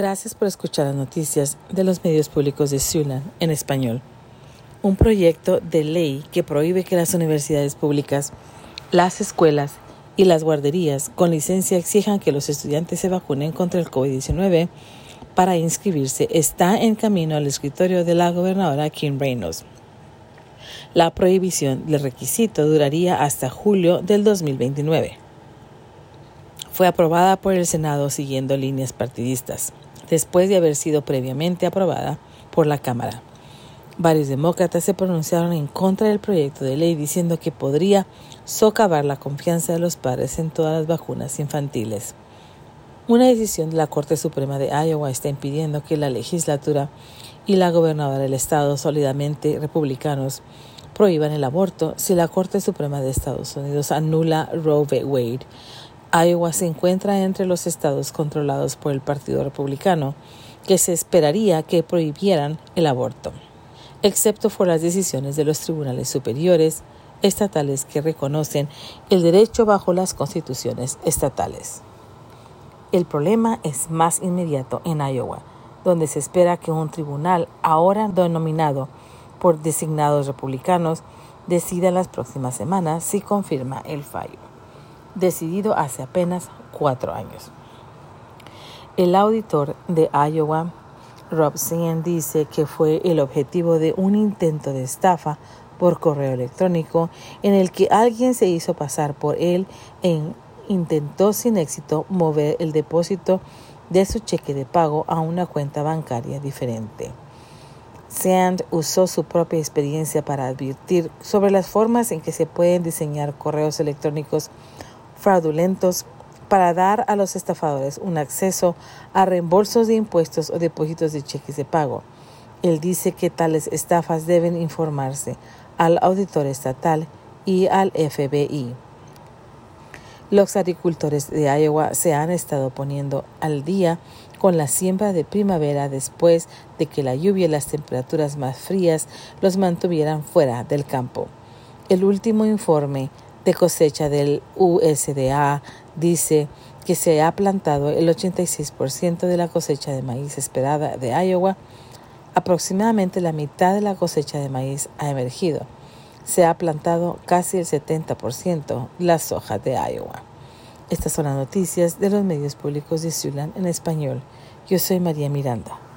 Gracias por escuchar las noticias de los medios públicos de Siouxland en español. Un proyecto de ley que prohíbe que las universidades públicas, las escuelas y las guarderías con licencia exijan que los estudiantes se vacunen contra el COVID-19 para inscribirse está en camino al escritorio de la gobernadora Kim Reynolds. La prohibición del requisito duraría hasta julio del 2029. Fue aprobada por el Senado siguiendo líneas partidistas después de haber sido previamente aprobada por la Cámara. Varios demócratas se pronunciaron en contra del proyecto de ley diciendo que podría socavar la confianza de los padres en todas las vacunas infantiles. Una decisión de la Corte Suprema de Iowa está impidiendo que la legislatura y la gobernadora del estado, sólidamente republicanos, prohíban el aborto si la Corte Suprema de Estados Unidos anula Roe v. Wade Iowa se encuentra entre los estados controlados por el Partido Republicano, que se esperaría que prohibieran el aborto, excepto por las decisiones de los tribunales superiores estatales que reconocen el derecho bajo las constituciones estatales. El problema es más inmediato en Iowa, donde se espera que un tribunal, ahora denominado por designados republicanos, decida las próximas semanas si confirma el fallo decidido hace apenas cuatro años. El auditor de Iowa, Rob Sien, dice que fue el objetivo de un intento de estafa por correo electrónico en el que alguien se hizo pasar por él e intentó sin éxito mover el depósito de su cheque de pago a una cuenta bancaria diferente. Sand usó su propia experiencia para advertir sobre las formas en que se pueden diseñar correos electrónicos fraudulentos para dar a los estafadores un acceso a reembolsos de impuestos o depósitos de cheques de pago. Él dice que tales estafas deben informarse al auditor estatal y al FBI. Los agricultores de Iowa se han estado poniendo al día con la siembra de primavera después de que la lluvia y las temperaturas más frías los mantuvieran fuera del campo. El último informe de cosecha del USDA dice que se ha plantado el 86% de la cosecha de maíz esperada de Iowa. Aproximadamente la mitad de la cosecha de maíz ha emergido. Se ha plantado casi el 70% la soja de Iowa. Estas son las noticias de los medios públicos de Siouxland en español. Yo soy María Miranda.